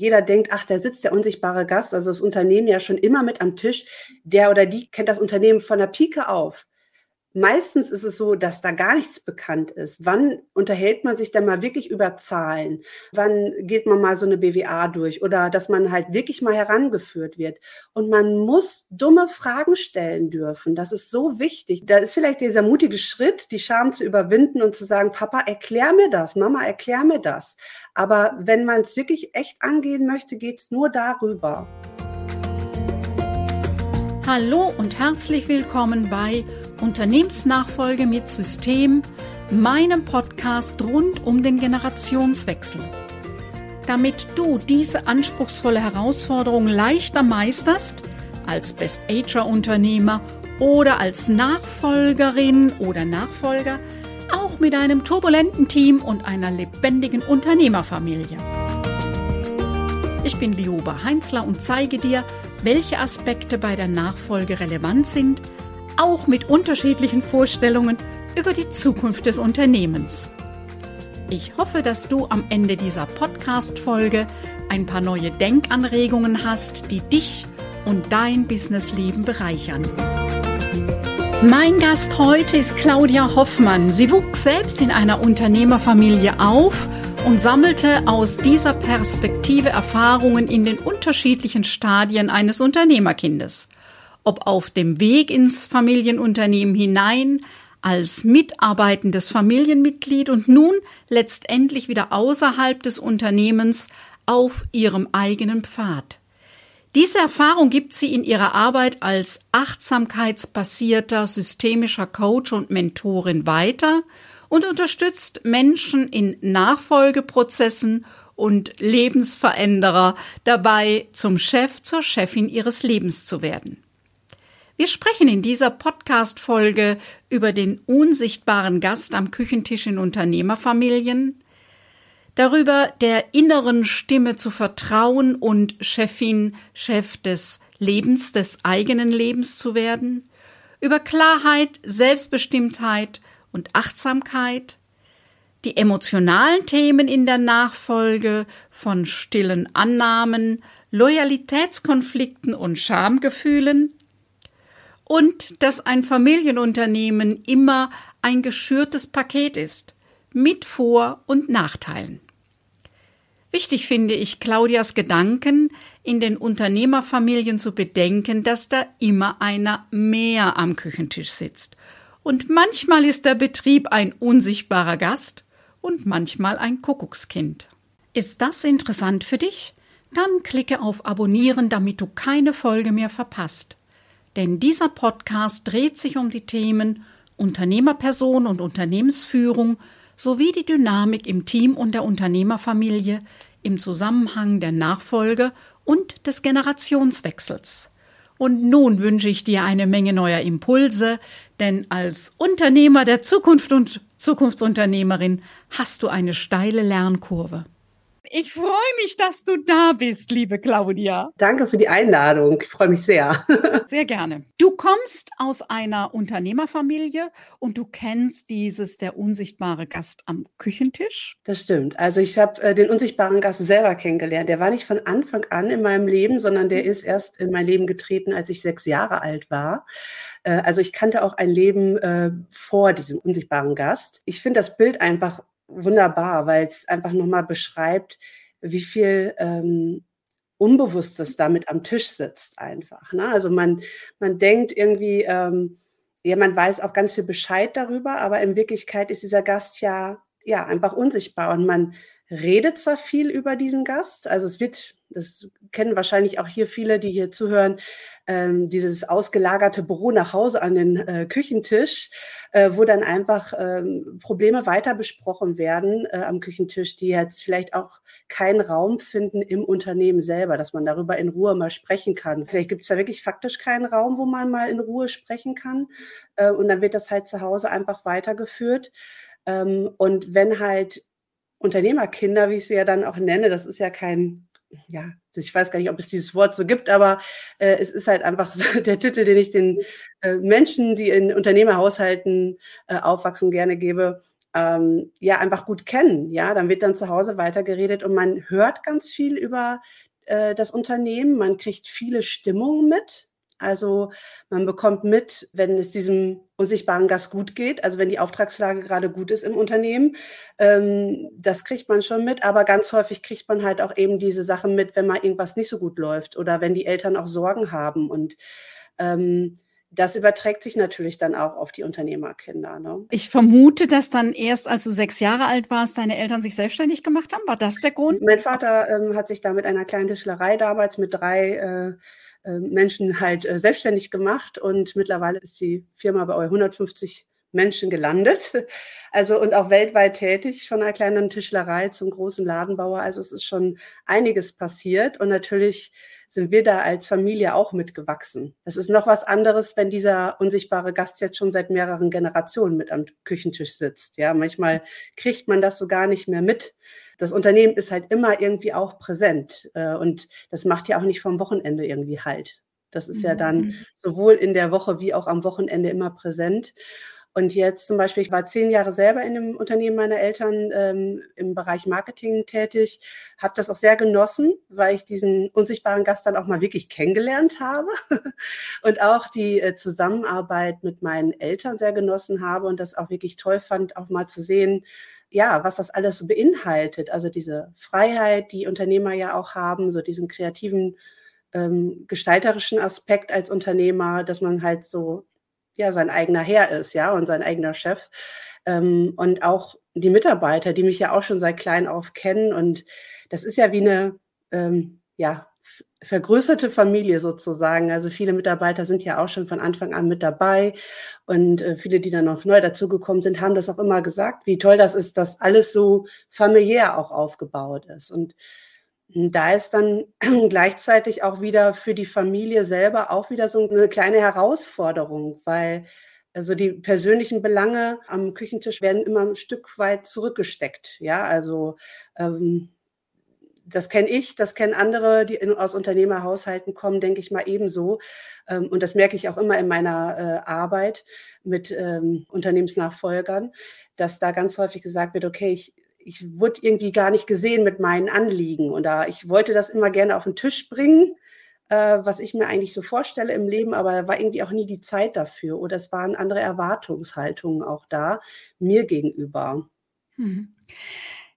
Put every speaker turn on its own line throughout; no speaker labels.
jeder denkt, ach, da sitzt der unsichtbare Gast, also das Unternehmen ja schon immer mit am Tisch. Der oder die kennt das Unternehmen von der Pike auf meistens ist es so, dass da gar nichts bekannt ist. Wann unterhält man sich denn mal wirklich über Zahlen? Wann geht man mal so eine BWA durch? Oder dass man halt wirklich mal herangeführt wird. Und man muss dumme Fragen stellen dürfen. Das ist so wichtig. Da ist vielleicht dieser mutige Schritt, die Scham zu überwinden und zu sagen, Papa, erklär mir das, Mama, erklär mir das. Aber wenn man es wirklich echt angehen möchte, geht es nur darüber.
Hallo und herzlich willkommen bei Unternehmensnachfolge mit System, meinem Podcast rund um den Generationswechsel. Damit du diese anspruchsvolle Herausforderung leichter meisterst, als Best-Ager-Unternehmer oder als Nachfolgerin oder Nachfolger, auch mit einem turbulenten Team und einer lebendigen Unternehmerfamilie. Ich bin Lioba Heinzler und zeige dir, welche Aspekte bei der Nachfolge relevant sind – auch mit unterschiedlichen Vorstellungen über die Zukunft des Unternehmens. Ich hoffe, dass du am Ende dieser Podcast-Folge ein paar neue Denkanregungen hast, die dich und dein Businessleben bereichern. Mein Gast heute ist Claudia Hoffmann. Sie wuchs selbst in einer Unternehmerfamilie auf und sammelte aus dieser Perspektive Erfahrungen in den unterschiedlichen Stadien eines Unternehmerkindes ob auf dem Weg ins Familienunternehmen hinein, als mitarbeitendes Familienmitglied und nun letztendlich wieder außerhalb des Unternehmens auf ihrem eigenen Pfad. Diese Erfahrung gibt sie in ihrer Arbeit als achtsamkeitsbasierter systemischer Coach und Mentorin weiter und unterstützt Menschen in Nachfolgeprozessen und Lebensveränderer dabei, zum Chef, zur Chefin ihres Lebens zu werden. Wir sprechen in dieser Podcast-Folge über den unsichtbaren Gast am Küchentisch in Unternehmerfamilien, darüber der inneren Stimme zu vertrauen und Chefin, Chef des Lebens, des eigenen Lebens zu werden, über Klarheit, Selbstbestimmtheit und Achtsamkeit, die emotionalen Themen in der Nachfolge von stillen Annahmen, Loyalitätskonflikten und Schamgefühlen, und dass ein Familienunternehmen immer ein geschürtes Paket ist, mit Vor- und Nachteilen. Wichtig finde ich Claudias Gedanken, in den Unternehmerfamilien zu bedenken, dass da immer einer mehr am Küchentisch sitzt. Und manchmal ist der Betrieb ein unsichtbarer Gast und manchmal ein Kuckuckskind. Ist das interessant für dich? Dann klicke auf Abonnieren, damit du keine Folge mehr verpasst. Denn dieser Podcast dreht sich um die Themen Unternehmerperson und Unternehmensführung sowie die Dynamik im Team und der Unternehmerfamilie im Zusammenhang der Nachfolge und des Generationswechsels. Und nun wünsche ich dir eine Menge neuer Impulse, denn als Unternehmer der Zukunft und Zukunftsunternehmerin hast du eine steile Lernkurve. Ich freue mich, dass du da bist, liebe Claudia.
Danke für die Einladung. Ich freue mich sehr.
Sehr gerne. Du kommst aus einer Unternehmerfamilie und du kennst dieses der unsichtbare Gast am Küchentisch.
Das stimmt. Also ich habe äh, den unsichtbaren Gast selber kennengelernt. Der war nicht von Anfang an in meinem Leben, sondern der ist erst in mein Leben getreten, als ich sechs Jahre alt war. Äh, also ich kannte auch ein Leben äh, vor diesem unsichtbaren Gast. Ich finde das Bild einfach wunderbar, weil es einfach nochmal beschreibt, wie viel ähm, Unbewusstes damit am Tisch sitzt einfach. Ne? Also man, man denkt irgendwie, ähm, ja, man weiß auch ganz viel Bescheid darüber, aber in Wirklichkeit ist dieser Gast ja, ja einfach unsichtbar und man redet zwar viel über diesen Gast, also es wird, das kennen wahrscheinlich auch hier viele, die hier zuhören, ähm, dieses ausgelagerte Büro nach Hause an den äh, Küchentisch, äh, wo dann einfach ähm, Probleme weiter besprochen werden äh, am Küchentisch, die jetzt vielleicht auch keinen Raum finden im Unternehmen selber, dass man darüber in Ruhe mal sprechen kann. Vielleicht gibt es da wirklich faktisch keinen Raum, wo man mal in Ruhe sprechen kann. Äh, und dann wird das halt zu Hause einfach weitergeführt. Ähm, und wenn halt Unternehmerkinder, wie ich sie ja dann auch nenne, das ist ja kein ja, ich weiß gar nicht, ob es dieses Wort so gibt, aber äh, es ist halt einfach der Titel, den ich den äh, Menschen, die in Unternehmerhaushalten äh, aufwachsen, gerne gebe. ähm, ja einfach gut kennen. Ja, dann wird dann zu Hause weitergeredet und man hört ganz viel über äh, das Unternehmen, man kriegt viele Stimmungen mit. Also man bekommt mit, wenn es diesem unsichtbaren Gast gut geht, also wenn die Auftragslage gerade gut ist im Unternehmen, ähm, das kriegt man schon mit. Aber ganz häufig kriegt man halt auch eben diese Sachen mit, wenn mal irgendwas nicht so gut läuft oder wenn die Eltern auch Sorgen haben und ähm, das überträgt sich natürlich dann auch auf die Unternehmerkinder. Ne?
Ich vermute, dass dann erst, als du sechs Jahre alt warst, deine Eltern sich selbstständig gemacht haben. War das der Grund?
Mein Vater ähm, hat sich da mit einer kleinen Tischlerei damals mit drei äh, Menschen halt äh, selbstständig gemacht und mittlerweile ist die Firma bei 150 Menschen gelandet. Also und auch weltweit tätig, von einer kleinen Tischlerei zum großen Ladenbauer. Also es ist schon einiges passiert und natürlich sind wir da als Familie auch mitgewachsen. Es ist noch was anderes, wenn dieser unsichtbare Gast jetzt schon seit mehreren Generationen mit am Küchentisch sitzt. Ja, manchmal kriegt man das so gar nicht mehr mit. Das Unternehmen ist halt immer irgendwie auch präsent äh, und das macht ja auch nicht vom Wochenende irgendwie halt. Das ist ja dann mhm. sowohl in der Woche wie auch am Wochenende immer präsent. Und jetzt zum Beispiel, ich war zehn Jahre selber in dem Unternehmen meiner Eltern ähm, im Bereich Marketing tätig, habe das auch sehr genossen, weil ich diesen unsichtbaren Gast dann auch mal wirklich kennengelernt habe und auch die äh, Zusammenarbeit mit meinen Eltern sehr genossen habe und das auch wirklich toll fand, auch mal zu sehen, ja, was das alles so beinhaltet. Also diese Freiheit, die Unternehmer ja auch haben, so diesen kreativen ähm, gestalterischen Aspekt als Unternehmer, dass man halt so ja sein eigener Herr ist, ja, und sein eigener Chef. Ähm, und auch die Mitarbeiter, die mich ja auch schon seit klein auf kennen. Und das ist ja wie eine, ähm, ja, vergrößerte Familie sozusagen. Also viele Mitarbeiter sind ja auch schon von Anfang an mit dabei und äh, viele, die dann noch neu dazugekommen sind, haben das auch immer gesagt, wie toll das ist, dass alles so familiär auch aufgebaut ist. Und da ist dann gleichzeitig auch wieder für die Familie selber auch wieder so eine kleine Herausforderung, weil also die persönlichen Belange am Küchentisch werden immer ein Stück weit zurückgesteckt. Ja, also ähm, das kenne ich, das kennen andere, die in, aus Unternehmerhaushalten kommen, denke ich mal ebenso. Ähm, und das merke ich auch immer in meiner äh, Arbeit mit ähm, Unternehmensnachfolgern, dass da ganz häufig gesagt wird, okay, ich, ich wurde irgendwie gar nicht gesehen mit meinen Anliegen. Und da ich wollte das immer gerne auf den Tisch bringen, äh, was ich mir eigentlich so vorstelle im Leben, aber war irgendwie auch nie die Zeit dafür. Oder es waren andere Erwartungshaltungen auch da mir gegenüber.
Hm.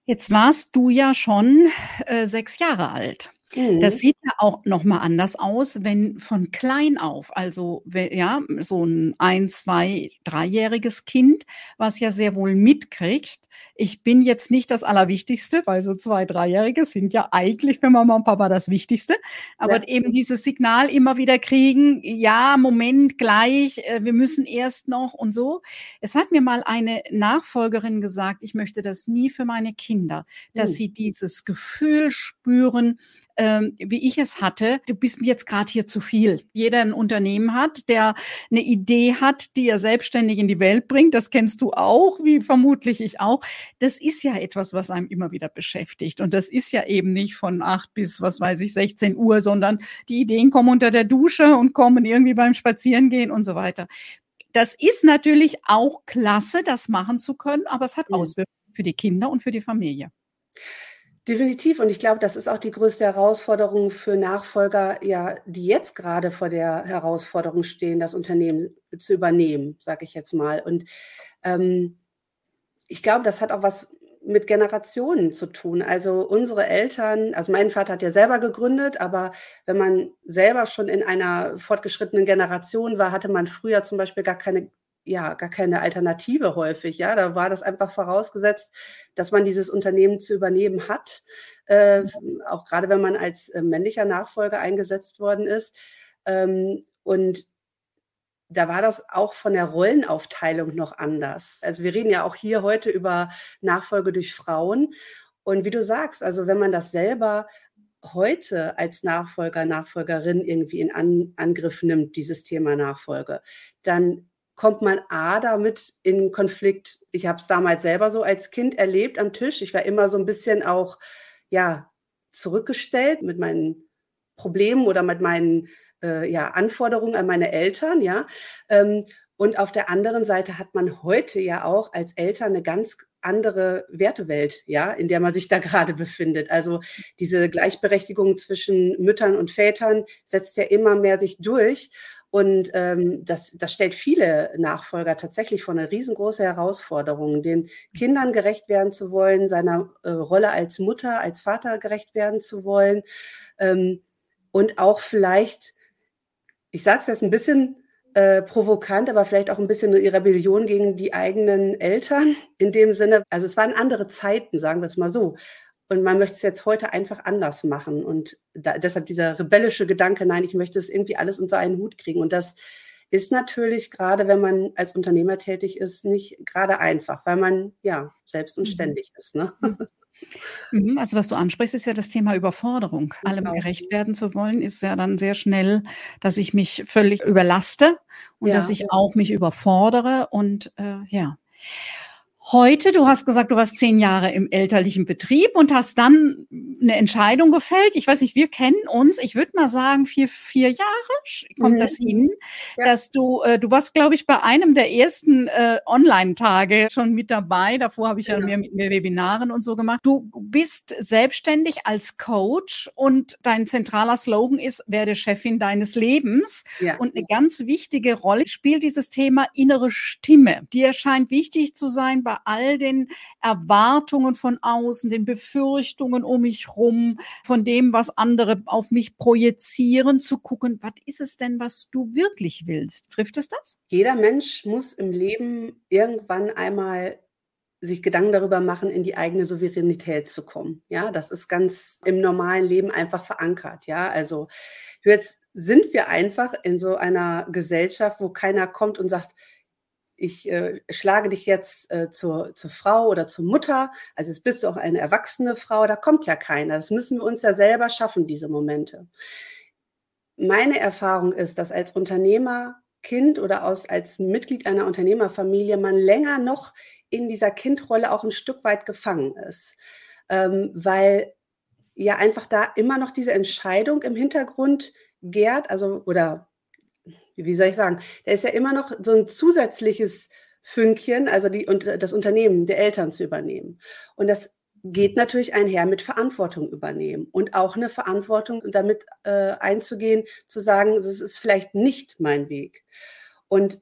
Jetzt warst du ja schon äh, sechs Jahre alt. Mhm. Das sieht ja auch noch mal anders aus, wenn von klein auf, also ja, so ein ein, zwei, dreijähriges Kind, was ja sehr wohl mitkriegt, ich bin jetzt nicht das Allerwichtigste, weil so zwei, dreijährige sind ja eigentlich für Mama und Papa das Wichtigste, aber ja. eben dieses Signal immer wieder kriegen, ja, Moment, gleich, äh, wir müssen erst noch und so. Es hat mir mal eine Nachfolgerin gesagt, ich möchte das nie für meine Kinder, dass mhm. sie dieses Gefühl spüren, ähm, wie ich es hatte, du bist mir jetzt gerade hier zu viel. Jeder ein Unternehmen hat, der eine Idee hat, die er selbstständig in die Welt bringt. Das kennst du auch, wie vermutlich ich auch. Das ist ja etwas, was einem immer wieder beschäftigt. Und das ist ja eben nicht von acht bis, was weiß ich, 16 Uhr, sondern die Ideen kommen unter der Dusche und kommen irgendwie beim Spazierengehen und so weiter. Das ist natürlich auch klasse, das machen zu können, aber es hat. Auswirkungen für die Kinder und für die Familie.
Definitiv. Und ich glaube, das ist auch die größte Herausforderung für Nachfolger, ja, die jetzt gerade vor der Herausforderung stehen, das Unternehmen zu übernehmen, sage ich jetzt mal. Und ähm, ich glaube, das hat auch was mit Generationen zu tun. Also unsere Eltern, also mein Vater hat ja selber gegründet, aber wenn man selber schon in einer fortgeschrittenen Generation war, hatte man früher zum Beispiel gar keine ja gar keine Alternative häufig. Ja, da war das einfach vorausgesetzt, dass man dieses Unternehmen zu übernehmen hat, äh, mhm. auch gerade wenn man als äh, männlicher Nachfolger eingesetzt worden ist. Ähm, und da war das auch von der Rollenaufteilung noch anders. Also wir reden ja auch hier heute über Nachfolge durch Frauen. Und wie du sagst, also wenn man das selber heute als Nachfolger, Nachfolgerin irgendwie in An Angriff nimmt, dieses Thema Nachfolge, dann kommt man A damit in Konflikt. Ich habe es damals selber so als Kind erlebt am Tisch. Ich war immer so ein bisschen auch, ja, zurückgestellt mit meinen Problemen oder mit meinen äh, ja, Anforderungen an meine Eltern, ja. Ähm, Und auf der anderen Seite hat man heute ja auch als Eltern eine ganz andere Wertewelt, ja, in der man sich da gerade befindet. Also diese Gleichberechtigung zwischen Müttern und Vätern setzt ja immer mehr sich durch. Und ähm, das, das stellt viele Nachfolger tatsächlich vor eine riesengroße Herausforderung, den Kindern gerecht werden zu wollen, seiner äh, Rolle als Mutter, als Vater gerecht werden zu wollen ähm, und auch vielleicht, ich sage es jetzt ein bisschen äh, provokant, aber vielleicht auch ein bisschen eine Rebellion gegen die eigenen Eltern in dem Sinne. Also es waren andere Zeiten, sagen wir es mal so. Und man möchte es jetzt heute einfach anders machen. Und da, deshalb dieser rebellische Gedanke, nein, ich möchte es irgendwie alles unter einen Hut kriegen. Und das ist natürlich gerade, wenn man als Unternehmer tätig ist, nicht gerade einfach, weil man ja selbst und mhm. ständig ist. Ne?
Mhm, also was du ansprichst, ist ja das Thema Überforderung. Allem genau. gerecht werden zu wollen, ist ja dann sehr schnell, dass ich mich völlig überlaste und ja, dass ich auch mich überfordere und äh, ja. Heute, du hast gesagt, du warst zehn Jahre im elterlichen Betrieb und hast dann eine Entscheidung gefällt. Ich weiß nicht, wir kennen uns. Ich würde mal sagen, vier, vier Jahre kommt mhm. das hin, ja. dass du, äh, du warst, glaube ich, bei einem der ersten äh, Online-Tage schon mit dabei. Davor habe ich ja genau. mehr mit mir Webinaren und so gemacht. Du bist selbstständig als Coach und dein zentraler Slogan ist, werde Chefin deines Lebens. Ja. Und eine ganz wichtige Rolle spielt dieses Thema innere Stimme. Dir scheint wichtig zu sein bei all den Erwartungen von außen, den Befürchtungen um mich rum, von dem, was andere auf mich projizieren, zu gucken, was ist es denn, was du wirklich willst? Trifft es das?
Jeder Mensch muss im Leben irgendwann einmal sich Gedanken darüber machen, in die eigene Souveränität zu kommen. Ja, das ist ganz im normalen Leben einfach verankert. Ja, also jetzt sind wir einfach in so einer Gesellschaft, wo keiner kommt und sagt, ich äh, schlage dich jetzt äh, zur, zur Frau oder zur Mutter, also jetzt bist du auch eine erwachsene Frau, da kommt ja keiner. Das müssen wir uns ja selber schaffen, diese Momente. Meine Erfahrung ist, dass als Unternehmerkind oder aus, als Mitglied einer Unternehmerfamilie man länger noch in dieser Kindrolle auch ein Stück weit gefangen ist, ähm, weil ja einfach da immer noch diese Entscheidung im Hintergrund gärt, also oder wie soll ich sagen, da ist ja immer noch so ein zusätzliches Fünkchen, also die, und das Unternehmen der Eltern zu übernehmen. Und das geht natürlich einher mit Verantwortung übernehmen und auch eine Verantwortung damit äh, einzugehen, zu sagen, das ist vielleicht nicht mein Weg. Und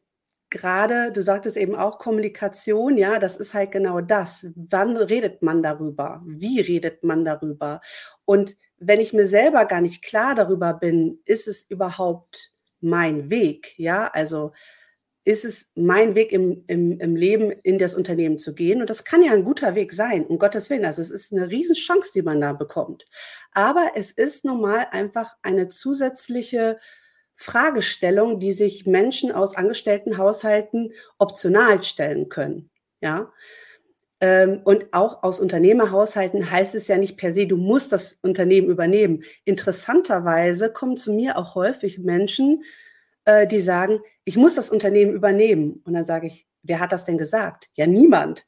gerade, du sagtest eben auch Kommunikation, ja, das ist halt genau das. Wann redet man darüber? Wie redet man darüber? Und wenn ich mir selber gar nicht klar darüber bin, ist es überhaupt mein Weg? Ja, also ist es mein Weg im, im, im Leben in das Unternehmen zu gehen? Und das kann ja ein guter Weg sein, um Gottes Willen. Also es ist eine Riesenchance, die man da bekommt. Aber es ist normal einfach eine zusätzliche Fragestellung, die sich Menschen aus Angestelltenhaushalten optional stellen können. Ja. Ähm, und auch aus Unternehmerhaushalten heißt es ja nicht per se, du musst das Unternehmen übernehmen. Interessanterweise kommen zu mir auch häufig Menschen, äh, die sagen, ich muss das Unternehmen übernehmen. Und dann sage ich, wer hat das denn gesagt? Ja, niemand.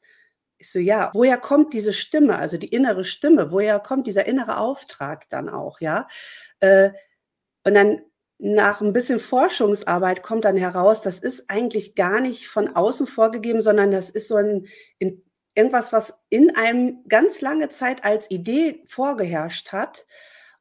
Ich so, ja, woher kommt diese Stimme, also die innere Stimme, woher kommt dieser innere Auftrag dann auch, ja? Äh, und dann nach ein bisschen Forschungsarbeit kommt dann heraus, das ist eigentlich gar nicht von außen vorgegeben, sondern das ist so ein, in, irgendwas, was in einem ganz lange Zeit als Idee vorgeherrscht hat.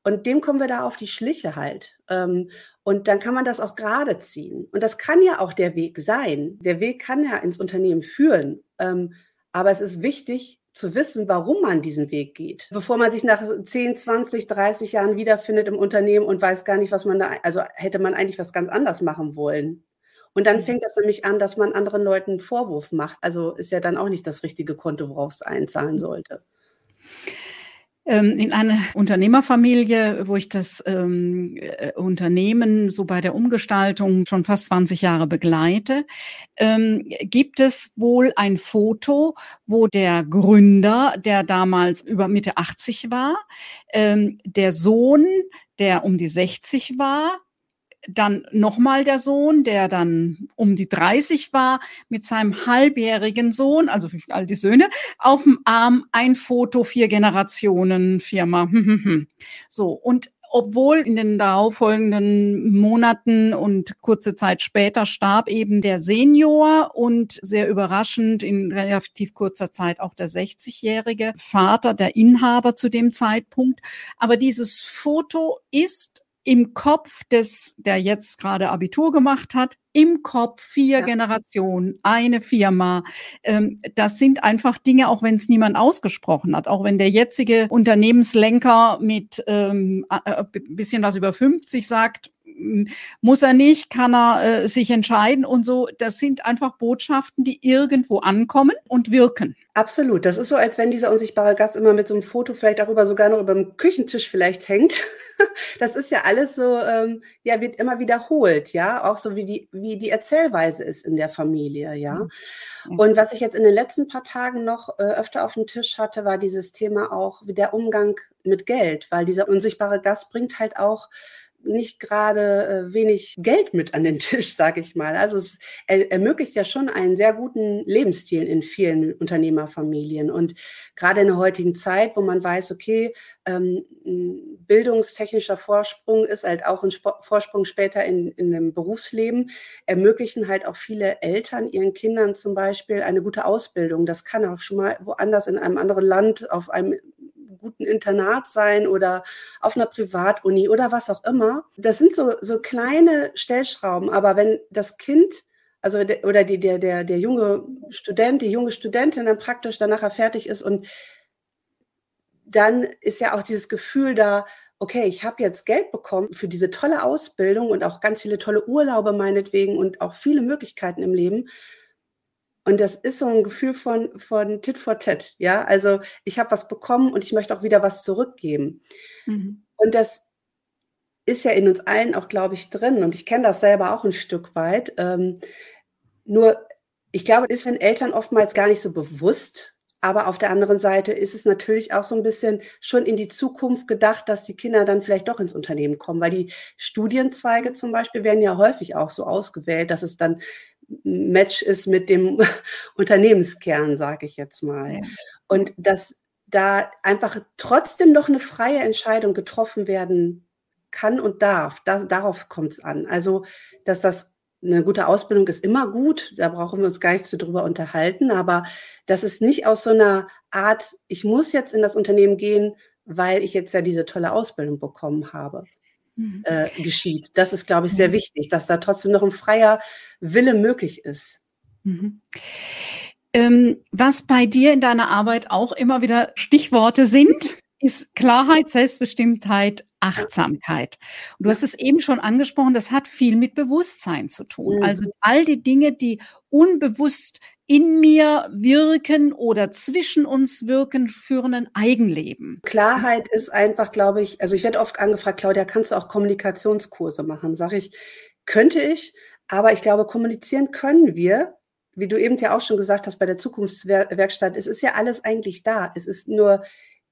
Und dem kommen wir da auf die Schliche halt. Ähm, und dann kann man das auch gerade ziehen. Und das kann ja auch der Weg sein. Der Weg kann ja ins Unternehmen führen. Ähm, aber es ist wichtig zu wissen, warum man diesen Weg geht. Bevor man sich nach 10, 20, 30 Jahren wiederfindet im Unternehmen und weiß gar nicht, was man da, also hätte man eigentlich was ganz anders machen wollen. Und dann mhm. fängt das nämlich an, dass man anderen Leuten einen Vorwurf macht. Also ist ja dann auch nicht das richtige Konto, worauf es einzahlen sollte.
Ähm, in einer Unternehmerfamilie, wo ich das ähm, äh, Unternehmen so bei der Umgestaltung schon fast 20 Jahre begleite, ähm, gibt es wohl ein Foto, wo der Gründer, der damals über Mitte 80 war, ähm, der Sohn, der um die 60 war, dann nochmal der Sohn, der dann um die 30 war, mit seinem halbjährigen Sohn, also all die Söhne, auf dem Arm ein Foto, vier Generationen Firma. So, und obwohl in den darauffolgenden Monaten und kurze Zeit später starb eben der Senior und sehr überraschend in relativ kurzer Zeit auch der 60-jährige Vater, der Inhaber zu dem Zeitpunkt. Aber dieses Foto ist im Kopf des, der jetzt gerade Abitur gemacht hat, im Kopf vier ja. Generationen, eine Firma. Ähm, das sind einfach Dinge, auch wenn es niemand ausgesprochen hat, auch wenn der jetzige Unternehmenslenker mit ähm, äh, bisschen was über 50 sagt, muss er nicht, kann er äh, sich entscheiden und so. Das sind einfach Botschaften, die irgendwo ankommen und wirken.
Absolut. Das ist so, als wenn dieser unsichtbare Gast immer mit so einem Foto vielleicht auch über sogar noch über dem Küchentisch vielleicht hängt. Das ist ja alles so, ähm, ja, wird immer wiederholt, ja, auch so wie die, wie die Erzählweise ist in der Familie, ja. Mhm. Und was ich jetzt in den letzten paar Tagen noch äh, öfter auf dem Tisch hatte, war dieses Thema auch wie der Umgang mit Geld, weil dieser unsichtbare Gast bringt halt auch nicht gerade äh, wenig Geld mit an den Tisch, sage ich mal. Also es er, ermöglicht ja schon einen sehr guten Lebensstil in vielen Unternehmerfamilien. Und gerade in der heutigen Zeit, wo man weiß, okay, ähm, bildungstechnischer Vorsprung ist halt auch ein Sp Vorsprung später in, in einem Berufsleben, ermöglichen halt auch viele Eltern ihren Kindern zum Beispiel eine gute Ausbildung. Das kann auch schon mal woanders in einem anderen Land auf einem guten Internat sein oder auf einer Privatuni oder was auch immer. Das sind so, so kleine Stellschrauben, aber wenn das Kind also der, oder die, der, der, der junge Student, die junge Studentin dann praktisch danach fertig ist und dann ist ja auch dieses Gefühl da, okay, ich habe jetzt Geld bekommen für diese tolle Ausbildung und auch ganz viele tolle Urlaube meinetwegen und auch viele Möglichkeiten im Leben. Und das ist so ein Gefühl von, von Tit for Tat. Ja, also ich habe was bekommen und ich möchte auch wieder was zurückgeben. Mhm. Und das ist ja in uns allen auch, glaube ich, drin. Und ich kenne das selber auch ein Stück weit. Ähm, nur, ich glaube, das ist wenn Eltern oftmals gar nicht so bewusst. Aber auf der anderen Seite ist es natürlich auch so ein bisschen schon in die Zukunft gedacht, dass die Kinder dann vielleicht doch ins Unternehmen kommen, weil die Studienzweige zum Beispiel werden ja häufig auch so ausgewählt, dass es dann Match ist mit dem Unternehmenskern, sage ich jetzt mal. Und dass da einfach trotzdem noch eine freie Entscheidung getroffen werden kann und darf. Das, darauf kommt es an. Also, dass das eine gute Ausbildung ist immer gut, da brauchen wir uns gar nicht so drüber unterhalten, aber dass es nicht aus so einer Art, ich muss jetzt in das Unternehmen gehen, weil ich jetzt ja diese tolle Ausbildung bekommen habe. Äh, geschieht. Das ist, glaube ich, sehr mhm. wichtig, dass da trotzdem noch ein freier Wille möglich ist.
Mhm. Ähm, was bei dir in deiner Arbeit auch immer wieder Stichworte sind, ist Klarheit, Selbstbestimmtheit, Achtsamkeit. Und du hast es eben schon angesprochen, das hat viel mit Bewusstsein zu tun. Mhm. Also all die Dinge, die unbewusst in mir wirken oder zwischen uns wirken, führen ein Eigenleben.
Klarheit ist einfach, glaube ich, also ich werde oft angefragt, Claudia, kannst du auch Kommunikationskurse machen? Sag ich, könnte ich, aber ich glaube, kommunizieren können wir. Wie du eben ja auch schon gesagt hast bei der Zukunftswerkstatt, es ist ja alles eigentlich da. Es ist nur,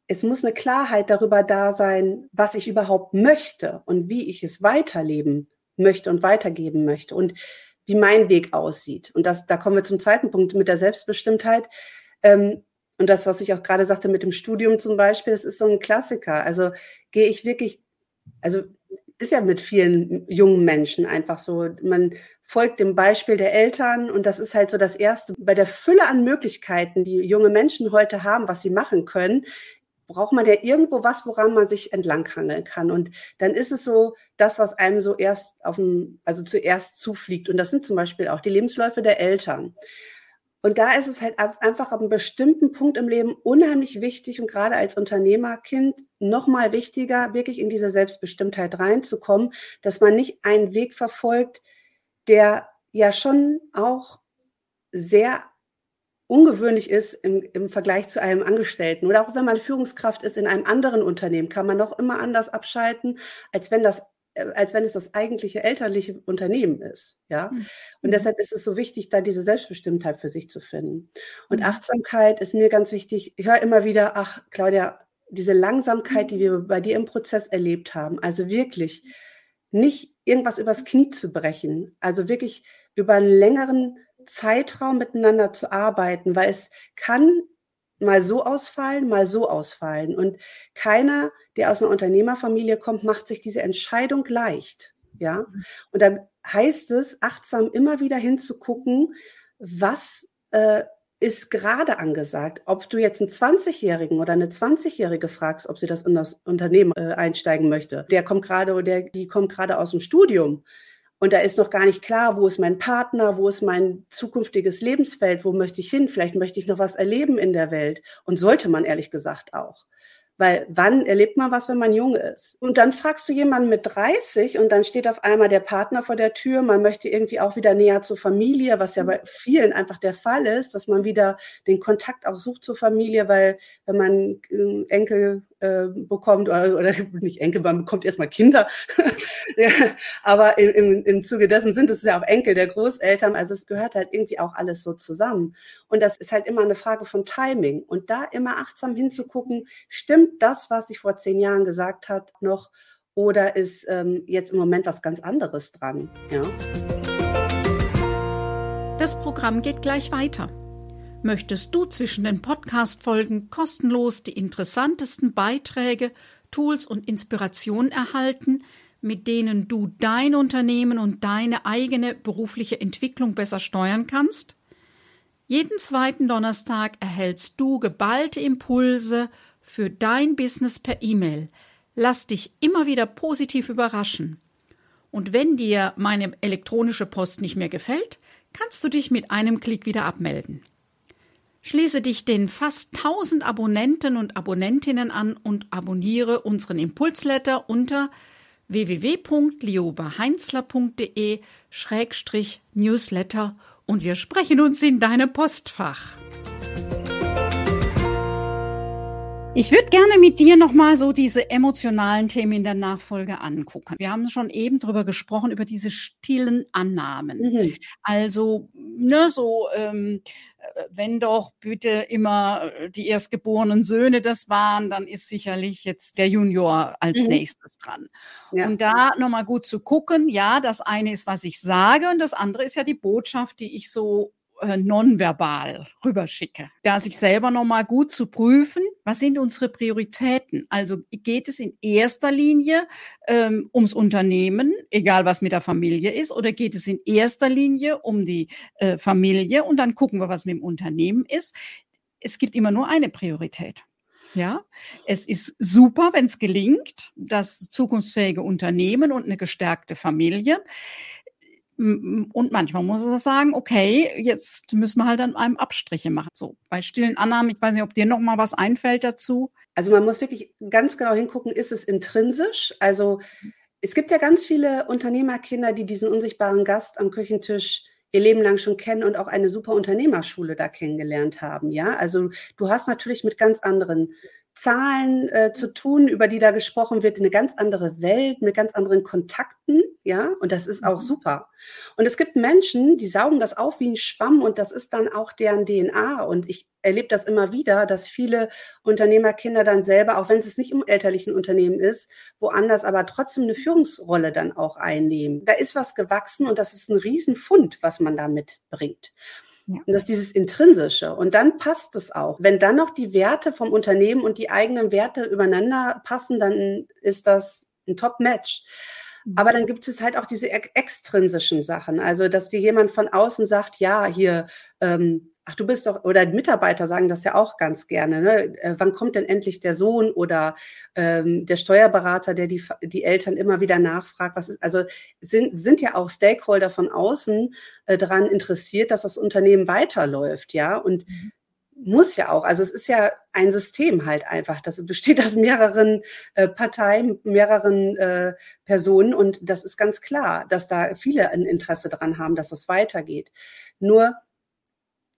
es muss eine Klarheit darüber da sein, was ich überhaupt möchte und wie ich es weiterleben möchte und weitergeben möchte. Und wie mein Weg aussieht. Und das, da kommen wir zum zweiten Punkt mit der Selbstbestimmtheit. Ähm, und das, was ich auch gerade sagte mit dem Studium zum Beispiel, das ist so ein Klassiker. Also gehe ich wirklich, also ist ja mit vielen jungen Menschen einfach so, man folgt dem Beispiel der Eltern und das ist halt so das Erste. Bei der Fülle an Möglichkeiten, die junge Menschen heute haben, was sie machen können, braucht man ja irgendwo was, woran man sich entlanghangeln kann. Und dann ist es so, das, was einem so erst auf dem, also zuerst zufliegt. Und das sind zum Beispiel auch die Lebensläufe der Eltern. Und da ist es halt einfach ab einem bestimmten Punkt im Leben unheimlich wichtig und gerade als Unternehmerkind nochmal wichtiger, wirklich in diese Selbstbestimmtheit reinzukommen, dass man nicht einen Weg verfolgt, der ja schon auch sehr ungewöhnlich ist im, im Vergleich zu einem Angestellten. Oder auch wenn man Führungskraft ist in einem anderen Unternehmen, kann man noch immer anders abschalten, als wenn das äh, als wenn es das eigentliche elterliche Unternehmen ist, ja. Mhm. Und mhm. deshalb ist es so wichtig, da diese Selbstbestimmtheit für sich zu finden. Und mhm. Achtsamkeit ist mir ganz wichtig. Ich höre immer wieder, ach, Claudia, diese Langsamkeit, die wir bei dir im Prozess erlebt haben, also wirklich nicht irgendwas übers Knie zu brechen, also wirklich über einen längeren Zeitraum miteinander zu arbeiten, weil es kann mal so ausfallen, mal so ausfallen. Und keiner, der aus einer Unternehmerfamilie kommt, macht sich diese Entscheidung leicht. Ja. Und dann heißt es, achtsam immer wieder hinzugucken, was äh, ist gerade angesagt. Ob du jetzt einen 20-Jährigen oder eine 20-Jährige fragst, ob sie das in das Unternehmen äh, einsteigen möchte, der kommt gerade oder die kommt gerade aus dem Studium und da ist noch gar nicht klar, wo ist mein Partner, wo ist mein zukünftiges Lebensfeld, wo möchte ich hin, vielleicht möchte ich noch was erleben in der Welt und sollte man ehrlich gesagt auch. Weil wann erlebt man was, wenn man jung ist? Und dann fragst du jemanden mit 30 und dann steht auf einmal der Partner vor der Tür. Man möchte irgendwie auch wieder näher zur Familie, was ja bei vielen einfach der Fall ist, dass man wieder den Kontakt auch sucht zur Familie, weil wenn man ähm, Enkel äh, bekommt, oder, oder, nicht Enkel, man bekommt erstmal Kinder. ja, aber im, im, im Zuge dessen sind es ja auch Enkel der Großeltern. Also es gehört halt irgendwie auch alles so zusammen. Und das ist halt immer eine Frage von Timing. Und da immer achtsam hinzugucken, stimmt das, was ich vor zehn Jahren gesagt hat, noch? Oder ist ähm, jetzt im Moment was ganz anderes dran? Ja.
Das Programm geht gleich weiter. Möchtest du zwischen den Podcast-Folgen kostenlos die interessantesten Beiträge, Tools und Inspirationen erhalten, mit denen du dein Unternehmen und deine eigene berufliche Entwicklung besser steuern kannst? Jeden zweiten Donnerstag erhältst du geballte Impulse für dein Business per E-Mail. Lass dich immer wieder positiv überraschen. Und wenn dir meine elektronische Post nicht mehr gefällt, kannst du dich mit einem Klick wieder abmelden. Schließe dich den fast 1000 Abonnenten und Abonnentinnen an und abonniere unseren Impulsletter unter www.liobeheinzler.de-newsletter und wir sprechen uns in deinem Postfach. Ich würde gerne mit dir nochmal so diese emotionalen Themen in der Nachfolge angucken. Wir haben schon eben drüber gesprochen, über diese stillen Annahmen. Mhm. Also, ne, so, ähm, äh, wenn doch bitte immer äh, die erstgeborenen Söhne das waren, dann ist sicherlich jetzt der Junior als mhm. nächstes dran. Ja. Und da nochmal gut zu gucken, ja, das eine ist, was ich sage und das andere ist ja die Botschaft, die ich so äh, nonverbal rüberschicke. Da sich selber nochmal gut zu prüfen, was sind unsere Prioritäten? Also geht es in erster Linie ähm, ums Unternehmen, egal was mit der Familie ist, oder geht es in erster Linie um die äh, Familie und dann gucken wir, was mit dem Unternehmen ist. Es gibt immer nur eine Priorität. Ja, es ist super, wenn es gelingt, das zukunftsfähige Unternehmen und eine gestärkte Familie. Und manchmal muss man sagen, okay, jetzt müssen wir halt an einem Abstriche machen. So bei stillen Annahmen, ich weiß nicht, ob dir noch mal was einfällt dazu.
Also man muss wirklich ganz genau hingucken, ist es intrinsisch? Also es gibt ja ganz viele Unternehmerkinder, die diesen unsichtbaren Gast am Küchentisch ihr Leben lang schon kennen und auch eine super Unternehmerschule da kennengelernt haben. Ja, also du hast natürlich mit ganz anderen Zahlen äh, zu tun, über die da gesprochen wird, eine ganz andere Welt mit ganz anderen Kontakten, ja, und das ist auch mhm. super. Und es gibt Menschen, die saugen das auf wie ein Schwamm und das ist dann auch deren DNA. Und ich erlebe das immer wieder, dass viele Unternehmerkinder dann selber, auch wenn es nicht im elterlichen Unternehmen ist, woanders aber trotzdem eine Führungsrolle dann auch einnehmen. Da ist was gewachsen und das ist ein Riesenfund, was man da mitbringt. Ja. Und das ist dieses Intrinsische. Und dann passt es auch. Wenn dann noch die Werte vom Unternehmen und die eigenen Werte übereinander passen, dann ist das ein Top-Match. Aber dann gibt es halt auch diese extrinsischen Sachen. Also, dass dir jemand von außen sagt, ja, hier, ähm, ach, du bist doch, oder Mitarbeiter sagen das ja auch ganz gerne, ne? Äh, wann kommt denn endlich der Sohn oder ähm, der Steuerberater, der die, die Eltern immer wieder nachfragt, was ist, also sind, sind ja auch Stakeholder von außen äh, daran interessiert, dass das Unternehmen weiterläuft, ja, und mhm. Muss ja auch, also es ist ja ein System halt einfach, das besteht aus mehreren äh, Parteien, mehreren äh, Personen und das ist ganz klar, dass da viele ein Interesse daran haben, dass das weitergeht. Nur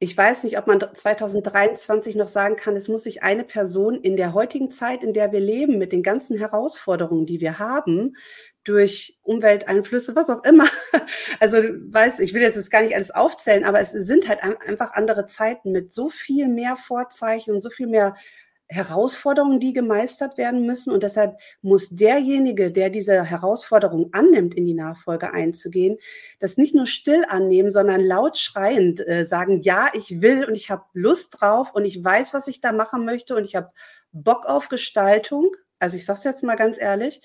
ich weiß nicht, ob man 2023 noch sagen kann, es muss sich eine Person in der heutigen Zeit, in der wir leben, mit den ganzen Herausforderungen, die wir haben, durch Umwelteinflüsse, was auch immer. Also weiß, ich will jetzt gar nicht alles aufzählen, aber es sind halt einfach andere Zeiten mit so viel mehr Vorzeichen und so viel mehr Herausforderungen, die gemeistert werden müssen. Und deshalb muss derjenige, der diese Herausforderung annimmt, in die Nachfolge einzugehen, das nicht nur still annehmen, sondern laut schreiend äh, sagen, ja, ich will und ich habe Lust drauf und ich weiß, was ich da machen möchte und ich habe Bock auf Gestaltung. Also ich sage es jetzt mal ganz ehrlich.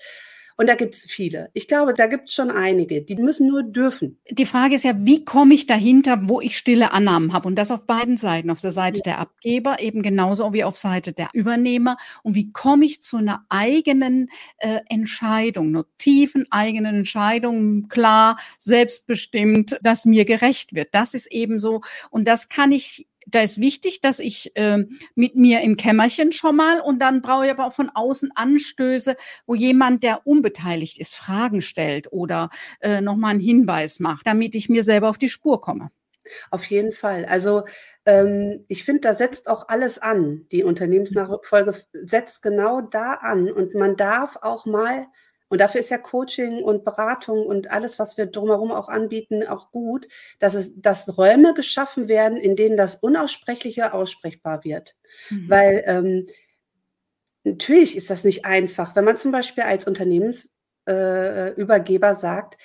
Und da gibt es viele. Ich glaube, da gibt es schon einige. Die müssen nur dürfen.
Die Frage ist ja, wie komme ich dahinter, wo ich stille Annahmen habe? Und das auf beiden Seiten. Auf der Seite ja. der Abgeber, eben genauso wie auf Seite der Übernehmer. Und wie komme ich zu einer eigenen äh, Entscheidung, einer tiefen eigenen Entscheidung, klar, selbstbestimmt, dass mir gerecht wird. Das ist eben so. Und das kann ich da ist wichtig, dass ich äh, mit mir im Kämmerchen schon mal und dann brauche ich aber auch von außen Anstöße, wo jemand, der unbeteiligt ist, Fragen stellt oder äh, nochmal einen Hinweis macht, damit ich mir selber auf die Spur komme.
Auf jeden Fall. Also ähm, ich finde, da setzt auch alles an. Die Unternehmensnachfolge setzt genau da an und man darf auch mal und dafür ist ja Coaching und Beratung und alles, was wir drumherum auch anbieten, auch gut, dass es, dass Räume geschaffen werden, in denen das Unaussprechliche aussprechbar wird. Mhm. Weil ähm, natürlich ist das nicht einfach. Wenn man zum Beispiel als Unternehmensübergeber äh, sagt,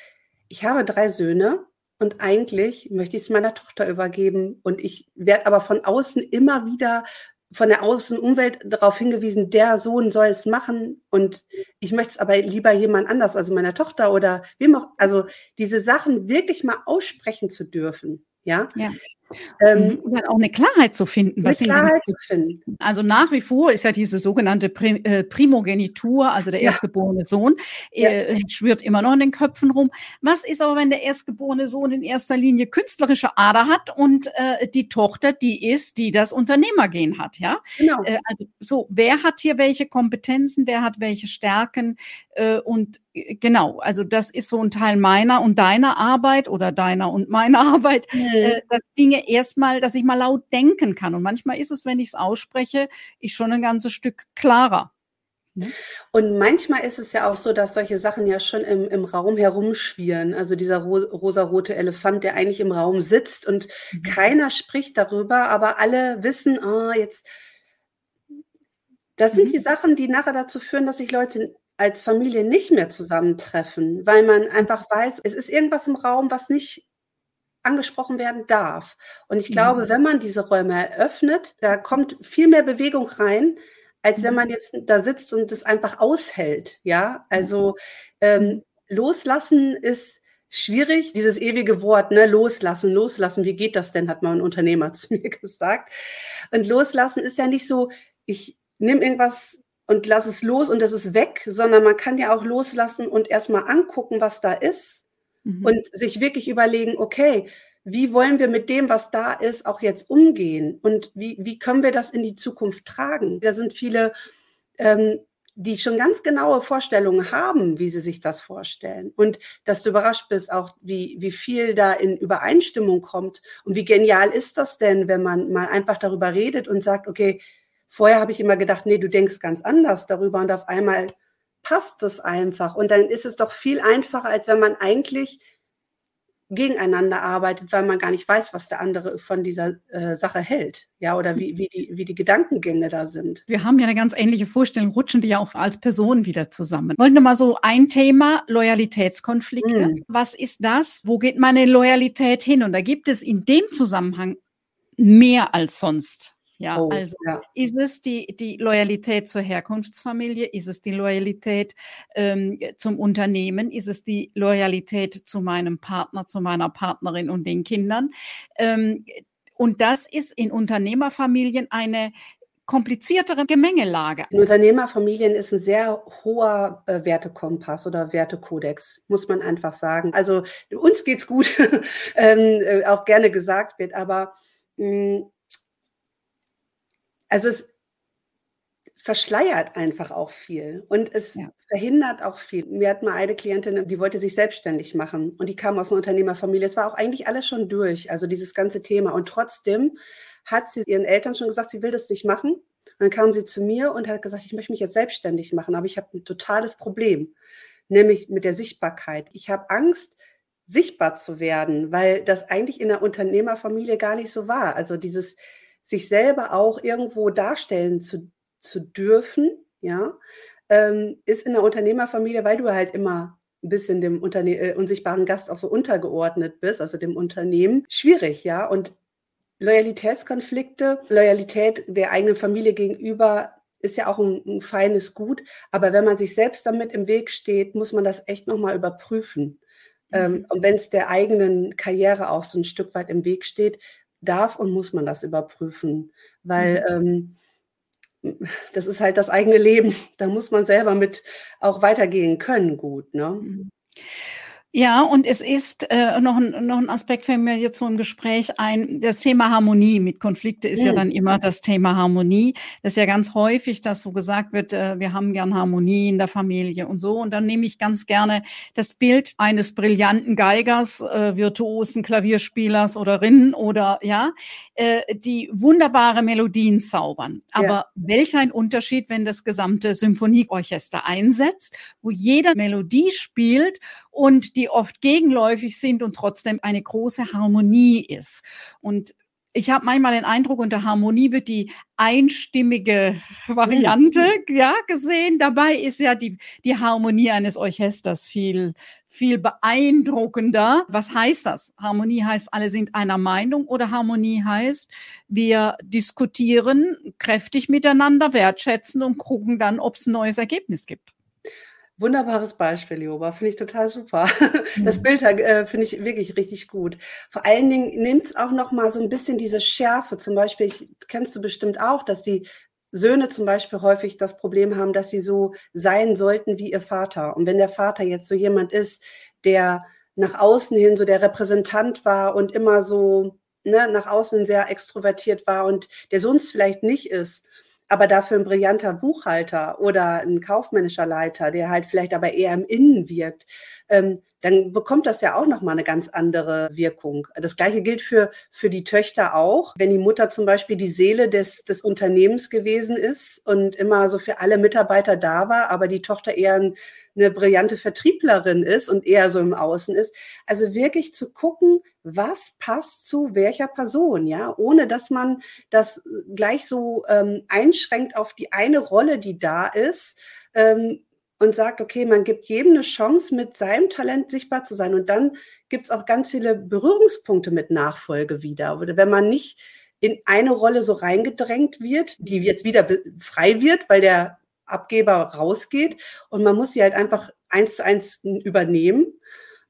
ich habe drei Söhne und eigentlich möchte ich es meiner Tochter übergeben und ich werde aber von außen immer wieder von der Außenumwelt darauf hingewiesen, der Sohn soll es machen und ich möchte es aber lieber jemand anders, also meiner Tochter oder wem auch, also diese Sachen wirklich mal aussprechen zu dürfen. Ja.
ja. Ähm, und dann auch eine Klarheit zu finden.
Was eine Klarheit zu finden.
Also nach wie vor ist ja diese sogenannte äh, Primogenitur, also der ja. erstgeborene Sohn, ja. äh, schwirrt immer noch in den Köpfen rum. Was ist aber, wenn der erstgeborene Sohn in erster Linie künstlerische Ader hat und äh, die Tochter die ist, die das Unternehmergehen hat, ja? Genau. Äh, also so, wer hat hier welche Kompetenzen, wer hat welche Stärken und genau, also das ist so ein Teil meiner und deiner Arbeit oder deiner und meiner Arbeit, mhm. äh, dass Dinge erstmal, dass ich mal laut denken kann. Und manchmal ist es, wenn ich es ausspreche, ich schon ein ganzes Stück klarer.
Ne? Und manchmal ist es ja auch so, dass solche Sachen ja schon im, im Raum herumschwirren. Also dieser ro rosarote Elefant, der eigentlich im Raum sitzt und mhm. keiner spricht darüber, aber alle wissen, ah, jetzt, das sind mhm. die Sachen, die nachher dazu führen, dass sich Leute als Familie nicht mehr zusammentreffen, weil man einfach weiß, es ist irgendwas im Raum, was nicht angesprochen werden darf. Und ich glaube, mhm. wenn man diese Räume eröffnet, da kommt viel mehr Bewegung rein, als wenn mhm. man jetzt da sitzt und das einfach aushält. Ja, also ähm, mhm. loslassen ist schwierig, dieses ewige Wort, ne, loslassen, loslassen. Wie geht das denn, hat mal ein Unternehmer zu mir gesagt. Und loslassen ist ja nicht so, ich nehme irgendwas und lass es los und das ist weg, sondern man kann ja auch loslassen und erstmal angucken, was da ist mhm. und sich wirklich überlegen, okay, wie wollen wir mit dem, was da ist, auch jetzt umgehen und wie, wie können wir das in die Zukunft tragen? Da sind viele, ähm, die schon ganz genaue Vorstellungen haben, wie sie sich das vorstellen. Und dass du überrascht bist, auch wie, wie viel da in Übereinstimmung kommt und wie genial ist das denn, wenn man mal einfach darüber redet und sagt, okay, Vorher habe ich immer gedacht, nee, du denkst ganz anders darüber und auf einmal passt es einfach. Und dann ist es doch viel einfacher, als wenn man eigentlich gegeneinander arbeitet, weil man gar nicht weiß, was der andere von dieser äh, Sache hält, ja, oder wie, wie, die, wie die Gedankengänge da sind.
Wir haben ja eine ganz ähnliche Vorstellung, rutschen die ja auch als Personen wieder zusammen. Wollen wir mal so ein Thema, Loyalitätskonflikte. Mhm. Was ist das? Wo geht meine Loyalität hin? Und da gibt es in dem Zusammenhang mehr als sonst. Ja, oh, also ja. ist es die, die Loyalität zur Herkunftsfamilie, ist es die Loyalität ähm, zum Unternehmen, ist es die Loyalität zu meinem Partner, zu meiner Partnerin und den Kindern. Ähm, und das ist in Unternehmerfamilien eine kompliziertere Gemengelage.
In Unternehmerfamilien ist ein sehr hoher äh, Wertekompass oder Wertekodex, muss man einfach sagen. Also uns geht's gut, ähm, äh, auch gerne gesagt wird, aber mh, hm, also es verschleiert einfach auch viel und es ja. verhindert auch viel. Mir hat mal eine Klientin, die wollte sich selbstständig machen und die kam aus einer Unternehmerfamilie. Es war auch eigentlich alles schon durch, also dieses ganze Thema. Und trotzdem hat sie ihren Eltern schon gesagt, sie will das nicht machen. Und dann kam sie zu mir und hat gesagt, ich möchte mich jetzt selbstständig machen, aber ich habe ein totales Problem, nämlich mit der Sichtbarkeit. Ich habe Angst, sichtbar zu werden, weil das eigentlich in der Unternehmerfamilie gar nicht so war. Also dieses sich selber auch irgendwo darstellen zu, zu dürfen, ja, ähm, ist in der Unternehmerfamilie, weil du halt immer ein bisschen dem Unterne äh, unsichtbaren Gast auch so untergeordnet bist, also dem Unternehmen, schwierig, ja. Und Loyalitätskonflikte, Loyalität der eigenen Familie gegenüber ist ja auch ein, ein, feines Gut. Aber wenn man sich selbst damit im Weg steht, muss man das echt nochmal überprüfen. Ähm, mhm. Ähm, und wenn es der eigenen Karriere auch so ein Stück weit im Weg steht, darf und muss man das überprüfen. Weil mhm. ähm, das ist halt das eigene Leben. Da muss man selber mit auch weitergehen können, gut. Ne? Mhm.
Ja, und es ist äh, noch, ein, noch ein Aspekt, fällt mir jetzt so im Gespräch ein, das Thema Harmonie. Mit Konflikte ist mhm. ja dann immer das Thema Harmonie. Das ist ja ganz häufig, dass so gesagt wird, äh, wir haben gern Harmonie in der Familie und so. Und dann nehme ich ganz gerne das Bild eines brillanten Geigers, äh, virtuosen Klavierspielers oder Rinnen oder ja, äh, die wunderbare Melodien zaubern. Aber ja. welch ein Unterschied, wenn das gesamte Symphonieorchester einsetzt, wo jeder Melodie spielt und die oft gegenläufig sind und trotzdem eine große Harmonie ist. Und ich habe manchmal den Eindruck, unter Harmonie wird die einstimmige Variante mhm. ja, gesehen. Dabei ist ja die, die Harmonie eines Orchesters viel, viel beeindruckender. Was heißt das? Harmonie heißt, alle sind einer Meinung oder Harmonie heißt, wir diskutieren kräftig miteinander, wertschätzen und gucken dann, ob es ein neues Ergebnis gibt.
Wunderbares Beispiel, Joba. Finde ich total super. Das Bild äh, finde ich wirklich richtig gut. Vor allen Dingen nimmt es auch noch mal so ein bisschen diese Schärfe. Zum Beispiel, ich, kennst du bestimmt auch, dass die Söhne zum Beispiel häufig das Problem haben, dass sie so sein sollten wie ihr Vater. Und wenn der Vater jetzt so jemand ist, der nach außen hin so der Repräsentant war und immer so ne, nach außen sehr extrovertiert war und der Sohn es vielleicht nicht ist, aber dafür ein brillanter Buchhalter oder ein kaufmännischer Leiter, der halt vielleicht aber eher im Innen wirkt, ähm, dann bekommt das ja auch nochmal eine ganz andere Wirkung. Das gleiche gilt für, für die Töchter auch. Wenn die Mutter zum Beispiel die Seele des, des Unternehmens gewesen ist und immer so für alle Mitarbeiter da war, aber die Tochter eher ein eine brillante Vertrieblerin ist und eher so im Außen ist. Also wirklich zu gucken, was passt zu welcher Person, ja, ohne dass man das gleich so ähm, einschränkt auf die eine Rolle, die da ist. Ähm, und sagt, okay, man gibt jedem eine Chance, mit seinem Talent sichtbar zu sein. Und dann gibt es auch ganz viele Berührungspunkte mit Nachfolge wieder. Oder wenn man nicht in eine Rolle so reingedrängt wird, die jetzt wieder frei wird, weil der Abgeber rausgeht und man muss sie halt einfach eins zu eins übernehmen.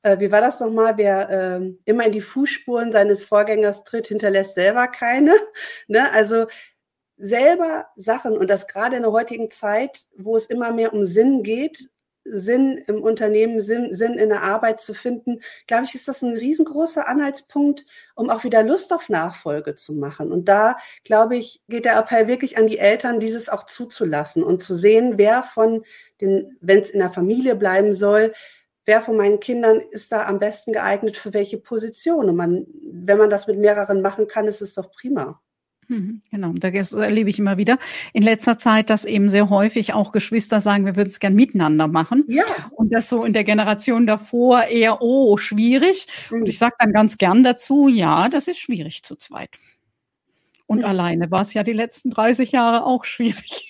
Äh, wie war das nochmal? Wer äh, immer in die Fußspuren seines Vorgängers tritt, hinterlässt selber keine. ne? Also selber Sachen und das gerade in der heutigen Zeit, wo es immer mehr um Sinn geht, Sinn im Unternehmen, Sinn, Sinn in der Arbeit zu finden, glaube ich, ist das ein riesengroßer Anhaltspunkt, um auch wieder Lust auf Nachfolge zu machen. Und da, glaube ich, geht der Appell wirklich an die Eltern, dieses auch zuzulassen und zu sehen, wer von den, wenn es in der Familie bleiben soll, wer von meinen Kindern ist da am besten geeignet für welche Position. Und man, wenn man das mit mehreren machen kann, ist es doch prima.
Mhm, genau, das erlebe ich immer wieder in letzter Zeit, dass eben sehr häufig auch Geschwister sagen, wir würden es gern miteinander machen. Ja. Und das so in der Generation davor eher, oh, schwierig. Mhm. Und ich sage dann ganz gern dazu, ja, das ist schwierig zu zweit. Und mhm. alleine war es ja die letzten 30 Jahre auch schwierig.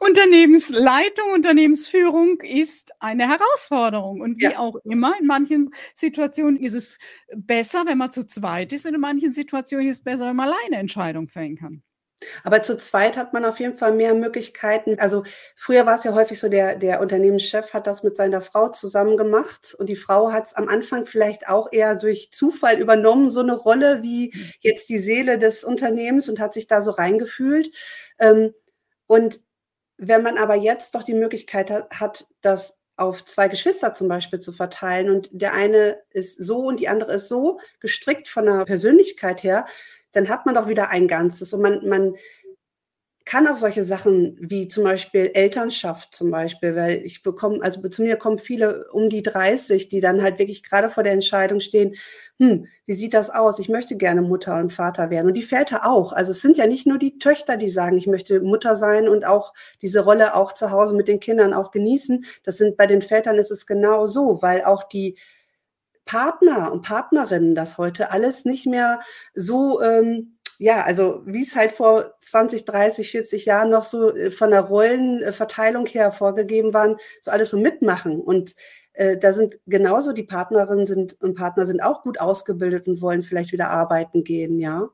Unternehmensleitung, Unternehmensführung ist eine Herausforderung. Und wie ja. auch immer, in manchen Situationen ist es besser, wenn man zu zweit ist, und in manchen Situationen ist es besser, wenn man alleine Entscheidungen fällen kann.
Aber zu zweit hat man auf jeden Fall mehr Möglichkeiten. Also früher war es ja häufig so, der, der Unternehmenschef hat das mit seiner Frau zusammen gemacht und die Frau hat es am Anfang vielleicht auch eher durch Zufall übernommen, so eine Rolle wie mhm. jetzt die Seele des Unternehmens und hat sich da so reingefühlt. Ähm, und wenn man aber jetzt doch die Möglichkeit hat, das auf zwei Geschwister zum Beispiel zu verteilen und der eine ist so und die andere ist so gestrickt von der Persönlichkeit her, dann hat man doch wieder ein Ganzes und man, man kann auch solche Sachen wie zum Beispiel Elternschaft zum Beispiel, weil ich bekomme, also zu mir kommen viele um die 30, die dann halt wirklich gerade vor der Entscheidung stehen, hm, wie sieht das aus? Ich möchte gerne Mutter und Vater werden. Und die Väter auch. Also es sind ja nicht nur die Töchter, die sagen, ich möchte Mutter sein und auch diese Rolle auch zu Hause mit den Kindern auch genießen. Das sind bei den Vätern ist es genau so, weil auch die Partner und Partnerinnen das heute alles nicht mehr so ähm, ja, also wie es halt vor 20, 30, 40 Jahren noch so äh, von der Rollenverteilung her vorgegeben waren, so alles so mitmachen. Und äh, da sind genauso die Partnerinnen sind, und Partner sind auch gut ausgebildet und wollen vielleicht wieder arbeiten gehen, ja.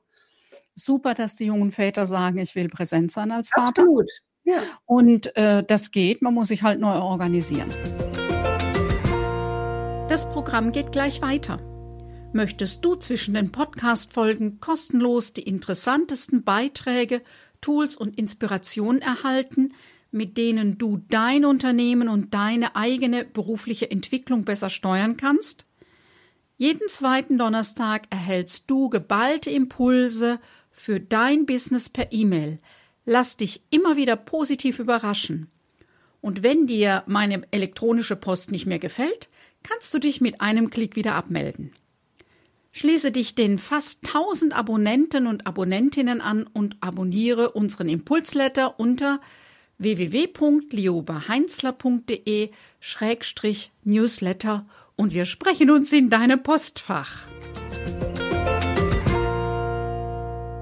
Super, dass die jungen Väter sagen, ich will präsent sein als Vater.
Absolut. Ja.
Und äh, das geht, man muss sich halt neu organisieren. Das Programm geht gleich weiter. Möchtest du zwischen den Podcast-Folgen kostenlos die interessantesten Beiträge, Tools und Inspirationen erhalten, mit denen du dein Unternehmen und deine eigene berufliche Entwicklung besser steuern kannst? Jeden zweiten Donnerstag erhältst du geballte Impulse für dein Business per E-Mail. Lass dich immer wieder positiv überraschen. Und wenn dir meine elektronische Post nicht mehr gefällt, kannst du dich mit einem Klick wieder abmelden. Schließe dich den fast 1000 Abonnenten und Abonnentinnen an und abonniere unseren Impulsletter unter www.liobaheinzler.de-newsletter und wir sprechen uns in deinem Postfach.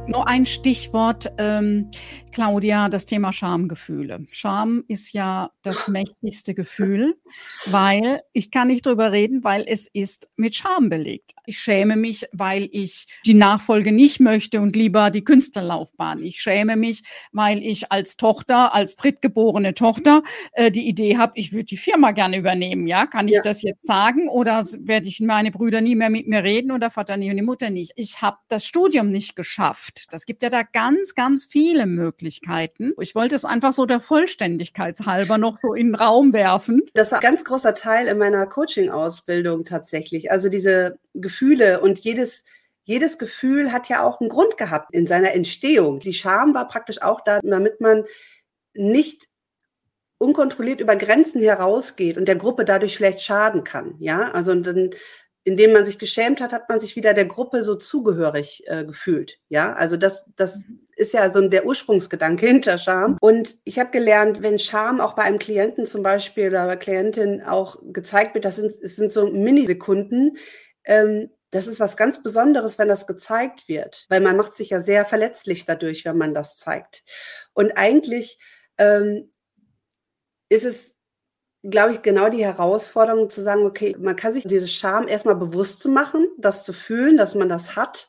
Nur ein Stichwort, ähm, Claudia, das Thema Schamgefühle. Scham ist ja das mächtigste Gefühl, weil ich kann nicht drüber reden, weil es ist mit Scham belegt. Ich schäme mich, weil ich die Nachfolge nicht möchte und lieber die Künstlerlaufbahn. Ich schäme mich, weil ich als Tochter, als drittgeborene Tochter äh, die Idee habe, ich würde die Firma gerne übernehmen. Ja, kann ich ja. das jetzt sagen oder werde ich meine Brüder nie mehr mit mir reden oder Vater nie und die Mutter nicht? Ich habe das Studium nicht geschafft. Das gibt ja da ganz, ganz viele Möglichkeiten. Ich wollte es einfach so der Vollständigkeit halber noch so in den Raum werfen.
Das war ein ganz großer Teil in meiner Coaching-Ausbildung tatsächlich. Also diese Gefühle und jedes, jedes Gefühl hat ja auch einen Grund gehabt in seiner Entstehung. Die Scham war praktisch auch da, damit man nicht unkontrolliert über Grenzen herausgeht und der Gruppe dadurch vielleicht schaden kann. Ja, also dann indem man sich geschämt hat, hat man sich wieder der Gruppe so zugehörig äh, gefühlt. Ja, also das, das mhm. ist ja so der Ursprungsgedanke hinter Scham. Und ich habe gelernt, wenn Scham auch bei einem Klienten zum Beispiel oder bei Klientin auch gezeigt wird, das sind, das sind so Minisekunden, ähm, das ist was ganz Besonderes, wenn das gezeigt wird, weil man macht sich ja sehr verletzlich dadurch, wenn man das zeigt. Und eigentlich ähm, ist es glaube ich, genau die Herausforderung zu sagen, okay, man kann sich diese Scham erstmal bewusst zu machen, das zu fühlen, dass man das hat,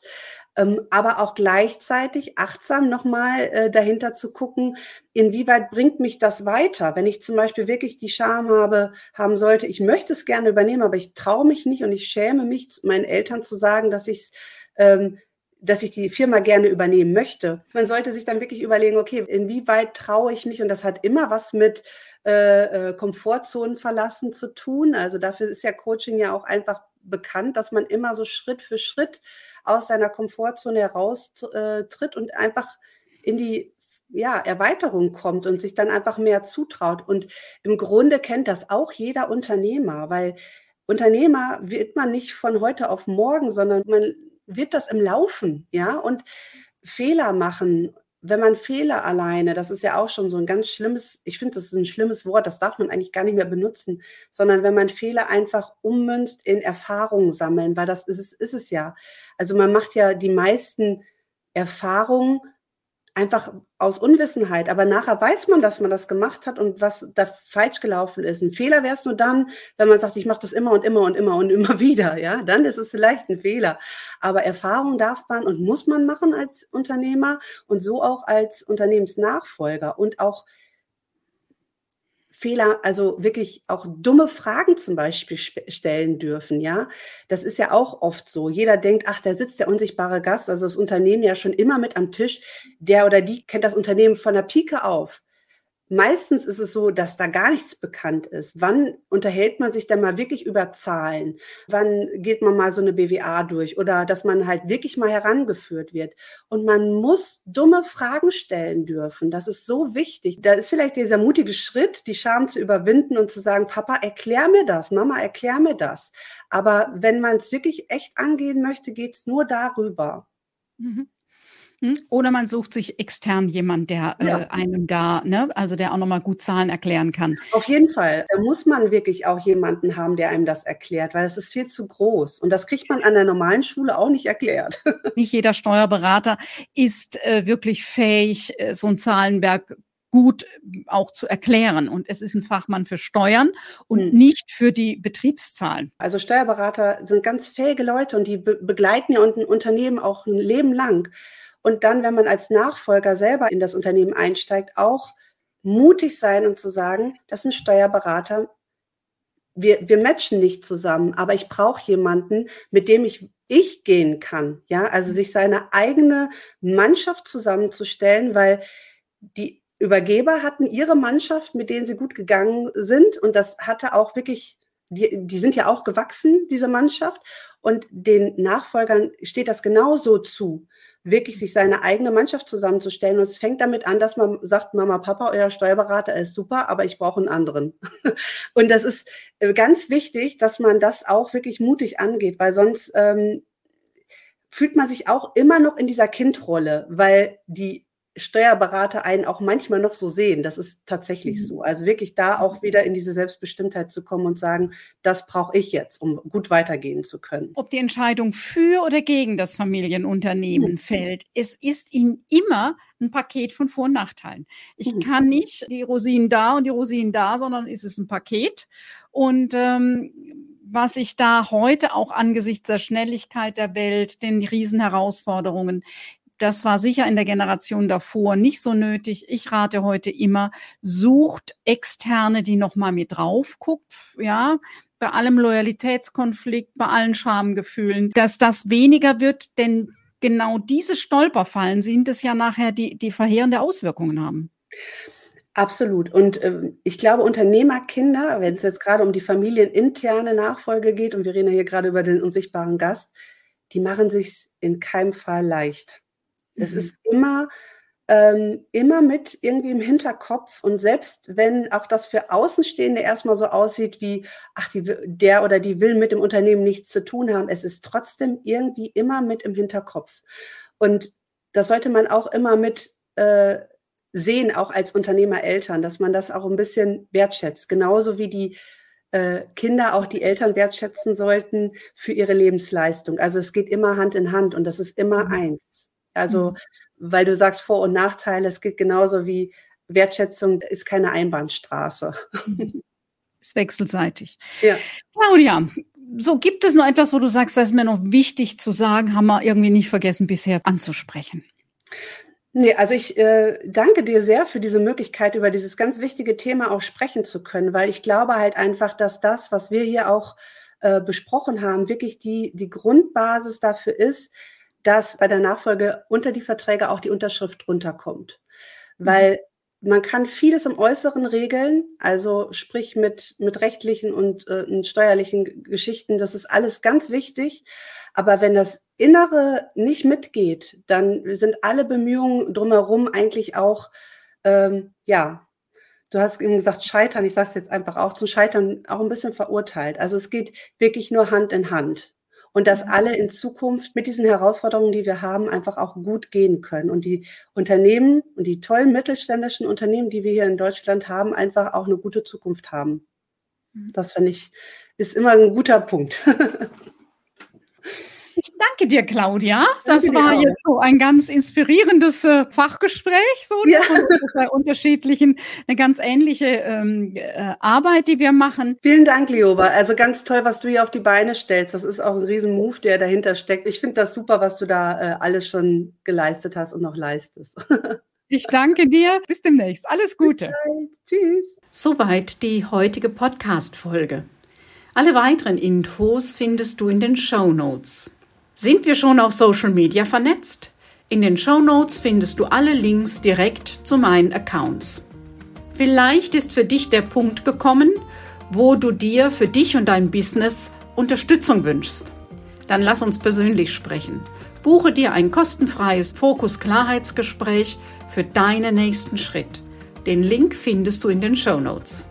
ähm, aber auch gleichzeitig achtsam nochmal äh, dahinter zu gucken, inwieweit bringt mich das weiter? Wenn ich zum Beispiel wirklich die Scham habe, haben sollte, ich möchte es gerne übernehmen, aber ich traue mich nicht und ich schäme mich, meinen Eltern zu sagen, dass ich ähm, dass ich die Firma gerne übernehmen möchte. Man sollte sich dann wirklich überlegen, okay, inwieweit traue ich mich? Und das hat immer was mit äh, äh, Komfortzonen verlassen zu tun. Also dafür ist ja Coaching ja auch einfach bekannt, dass man immer so Schritt für Schritt aus seiner Komfortzone heraustritt äh, und einfach in die ja, Erweiterung kommt und sich dann einfach mehr zutraut. Und im Grunde kennt das auch jeder Unternehmer, weil Unternehmer wird man nicht von heute auf morgen, sondern man wird das im Laufen, ja, und Fehler machen wenn man Fehler alleine, das ist ja auch schon so ein ganz schlimmes, ich finde, das ist ein schlimmes Wort, das darf man eigentlich gar nicht mehr benutzen, sondern wenn man Fehler einfach ummünzt in Erfahrungen sammeln, weil das ist es, ist es ja. Also man macht ja die meisten Erfahrungen einfach aus Unwissenheit. Aber nachher weiß man, dass man das gemacht hat und was da falsch gelaufen ist. Ein Fehler wäre es nur dann, wenn man sagt, ich mache das immer und immer und immer und immer wieder. Ja, dann ist es vielleicht ein Fehler. Aber Erfahrung darf man und muss man machen als Unternehmer und so auch als Unternehmensnachfolger und auch Fehler, also wirklich auch dumme Fragen zum Beispiel stellen dürfen, ja. Das ist ja auch oft so. Jeder denkt, ach, da sitzt der unsichtbare Gast, also das Unternehmen ja schon immer mit am Tisch. Der oder die kennt das Unternehmen von der Pike auf. Meistens ist es so, dass da gar nichts bekannt ist. Wann unterhält man sich denn mal wirklich über Zahlen? Wann geht man mal so eine BWA durch? Oder dass man halt wirklich mal herangeführt wird. Und man muss dumme Fragen stellen dürfen. Das ist so wichtig. Da ist vielleicht dieser mutige Schritt, die Scham zu überwinden und zu sagen, Papa, erklär mir das, Mama, erklär mir das. Aber wenn man es wirklich echt angehen möchte, geht es nur darüber.
Mhm. Hm? Oder man sucht sich extern jemand, der äh, ja. äh, einem da, ne, also der auch nochmal gut Zahlen erklären kann.
Auf jeden Fall. Da muss man wirklich auch jemanden haben, der einem das erklärt, weil es ist viel zu groß. Und das kriegt man an der normalen Schule auch nicht erklärt.
Nicht jeder Steuerberater ist äh, wirklich fähig, äh, so ein Zahlenwerk gut auch zu erklären. Und es ist ein Fachmann für Steuern und hm. nicht für die Betriebszahlen.
Also Steuerberater sind ganz fähige Leute und die be begleiten ja ein Unternehmen auch ein Leben lang. Und dann, wenn man als Nachfolger selber in das Unternehmen einsteigt, auch mutig sein und zu sagen, das ist ein Steuerberater. Wir, wir matchen nicht zusammen, aber ich brauche jemanden, mit dem ich ich gehen kann. Ja, also sich seine eigene Mannschaft zusammenzustellen, weil die Übergeber hatten ihre Mannschaft, mit denen sie gut gegangen sind. Und das hatte auch wirklich, die, die sind ja auch gewachsen, diese Mannschaft. Und den Nachfolgern steht das genauso zu, wirklich sich seine eigene Mannschaft zusammenzustellen. Und es fängt damit an, dass man sagt, Mama, Papa, euer Steuerberater ist super, aber ich brauche einen anderen. Und das ist äh, ganz wichtig, dass man das auch wirklich mutig angeht, weil sonst ähm, fühlt man sich auch immer noch in dieser Kindrolle, weil die Steuerberater einen auch manchmal noch so sehen. Das ist tatsächlich mhm. so. Also wirklich da auch wieder in diese Selbstbestimmtheit zu kommen und sagen, das brauche ich jetzt, um gut weitergehen zu können.
Ob die Entscheidung für oder gegen das Familienunternehmen mhm. fällt, es ist ihnen immer ein Paket von Vor- und Nachteilen. Ich mhm. kann nicht die Rosinen da und die Rosinen da, sondern es ist ein Paket. Und ähm, was ich da heute auch angesichts der Schnelligkeit der Welt, den Riesenherausforderungen, das war sicher in der Generation davor nicht so nötig. Ich rate heute immer, sucht externe, die nochmal mit drauf guckt, ja, bei allem Loyalitätskonflikt, bei allen Schamgefühlen, dass das weniger wird, denn genau diese Stolperfallen sind es ja nachher, die, die verheerende Auswirkungen haben.
Absolut. Und äh, ich glaube, Unternehmerkinder, wenn es jetzt gerade um die familieninterne Nachfolge geht, und wir reden ja hier gerade über den unsichtbaren Gast, die machen sich in keinem Fall leicht. Es mhm. ist immer, ähm, immer mit irgendwie im Hinterkopf. Und selbst wenn auch das für Außenstehende erstmal so aussieht wie, ach, die, der oder die will mit dem Unternehmen nichts zu tun haben, es ist trotzdem irgendwie immer mit im Hinterkopf. Und das sollte man auch immer mit äh, sehen, auch als Unternehmereltern, dass man das auch ein bisschen wertschätzt. Genauso wie die äh, Kinder auch die Eltern wertschätzen sollten für ihre Lebensleistung. Also es geht immer Hand in Hand und das ist immer mhm. eins. Also, mhm. weil du sagst Vor- und Nachteile, es geht genauso wie Wertschätzung ist keine Einbahnstraße.
Ist wechselseitig. Ja. Claudia, so gibt es noch etwas, wo du sagst, das ist mir noch wichtig zu sagen, haben wir irgendwie nicht vergessen bisher anzusprechen.
Nee, also ich äh, danke dir sehr für diese Möglichkeit, über dieses ganz wichtige Thema auch sprechen zu können, weil ich glaube halt einfach, dass das, was wir hier auch äh, besprochen haben, wirklich die, die Grundbasis dafür ist, dass bei der Nachfolge unter die Verträge auch die Unterschrift runterkommt. Weil man kann vieles im Äußeren regeln, also sprich mit, mit rechtlichen und äh, steuerlichen Geschichten, das ist alles ganz wichtig. Aber wenn das Innere nicht mitgeht, dann sind alle Bemühungen drumherum eigentlich auch, ähm, ja, du hast eben gesagt, scheitern, ich sage es jetzt einfach auch, zum Scheitern auch ein bisschen verurteilt. Also es geht wirklich nur Hand in Hand und dass alle in Zukunft mit diesen Herausforderungen, die wir haben, einfach auch gut gehen können und die Unternehmen und die tollen mittelständischen Unternehmen, die wir hier in Deutschland haben, einfach auch eine gute Zukunft haben. Mhm. Das finde ich, ist immer ein guter Punkt.
Danke dir, Claudia. Das danke war jetzt so ein ganz inspirierendes äh, Fachgespräch, so ne, ja. bei unterschiedlichen, eine ganz ähnliche ähm, äh, Arbeit, die wir machen.
Vielen Dank, Liova. Also ganz toll, was du hier auf die Beine stellst. Das ist auch ein riesen Move, der dahinter steckt. Ich finde das super, was du da äh, alles schon geleistet hast und noch leistest.
Ich danke dir. Bis demnächst. Alles Gute. Tschüss. Soweit die heutige Podcast-Folge. Alle weiteren Infos findest du in den Show Notes. Sind wir schon auf Social Media vernetzt? In den Show Notes findest du alle Links direkt zu meinen Accounts. Vielleicht ist für dich der Punkt gekommen, wo du dir für dich und dein Business Unterstützung wünschst. Dann lass uns persönlich sprechen. Buche dir ein kostenfreies Fokus-Klarheitsgespräch für deinen nächsten Schritt. Den Link findest du in den Show Notes.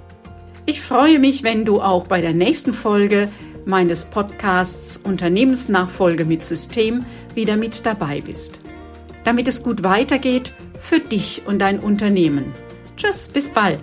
Ich freue mich, wenn du auch bei der nächsten Folge meines Podcasts Unternehmensnachfolge mit System wieder mit dabei bist. damit es gut weitergeht für dich und dein Unternehmen. Tschüss, bis bald.